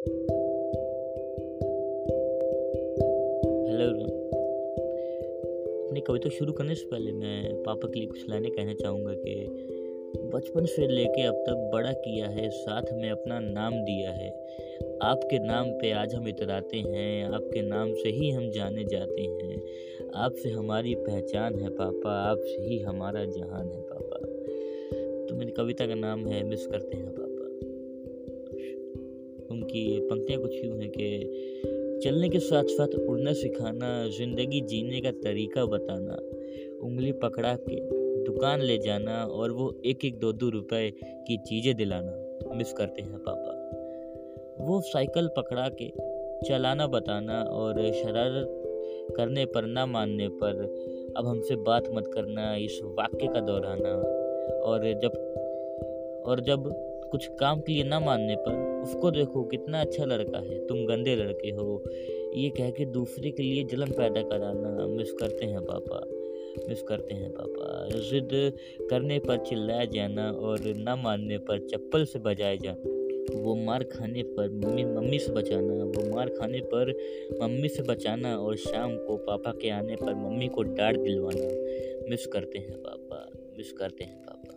Hello अपनी कविता शुरू करने से पहले मैं पापा के लिए कुछ लाने कहना चाहूँगा कि बचपन से लेके अब तक बड़ा किया है, साथ में अपना नाम दिया है। आपके नाम पे आज हम इतराते हैं, आपके नाम से ही हम जाने जाते हैं। आपसे हमारी पहचान है पापा आपसे ही हमारा जहान है पापा। तो मेरी कविता का नाम है, मिस करते हैं उनकी पंक्तियाँ कुछ यूँ हैं कि चलने के साथ साथ उड़ना सिखाना, ज़िंदगी जीने का तरीका बताना, उंगली पकड़ा के दुकान ले जाना और वो एक एक दो दो रुपए की चीज़ें दिलाना। मिस करते हैं पापा। वो साइकिल पकड़ा के चलाना बताना और शरारत करने पर ना मानने पर अब हमसे बात मत करना, इस वाक्य का दोहराना। और जब और जब कुछ काम के लिए ना मानने पर। उसको देखो, कितना अच्छा लड़का है। तुम गंदे लड़के हो। ये कह के दूसरे के लिए जलन पैदा कराना मिस करते हैं पापा। मिस करते हैं पापा। जिद करने पर चिल्लाया जाना और ना मानने पर चप्पल से बजाए जाना। वो मार खाने पर मम्मी मम्मी से बचाना। वो मार खाने पर मम्मी से बचाना और शाम को पापा के आने पर मम्मी को डांट दिलवाना। मिस करते हैं पापा। मिस करते हैं पापा।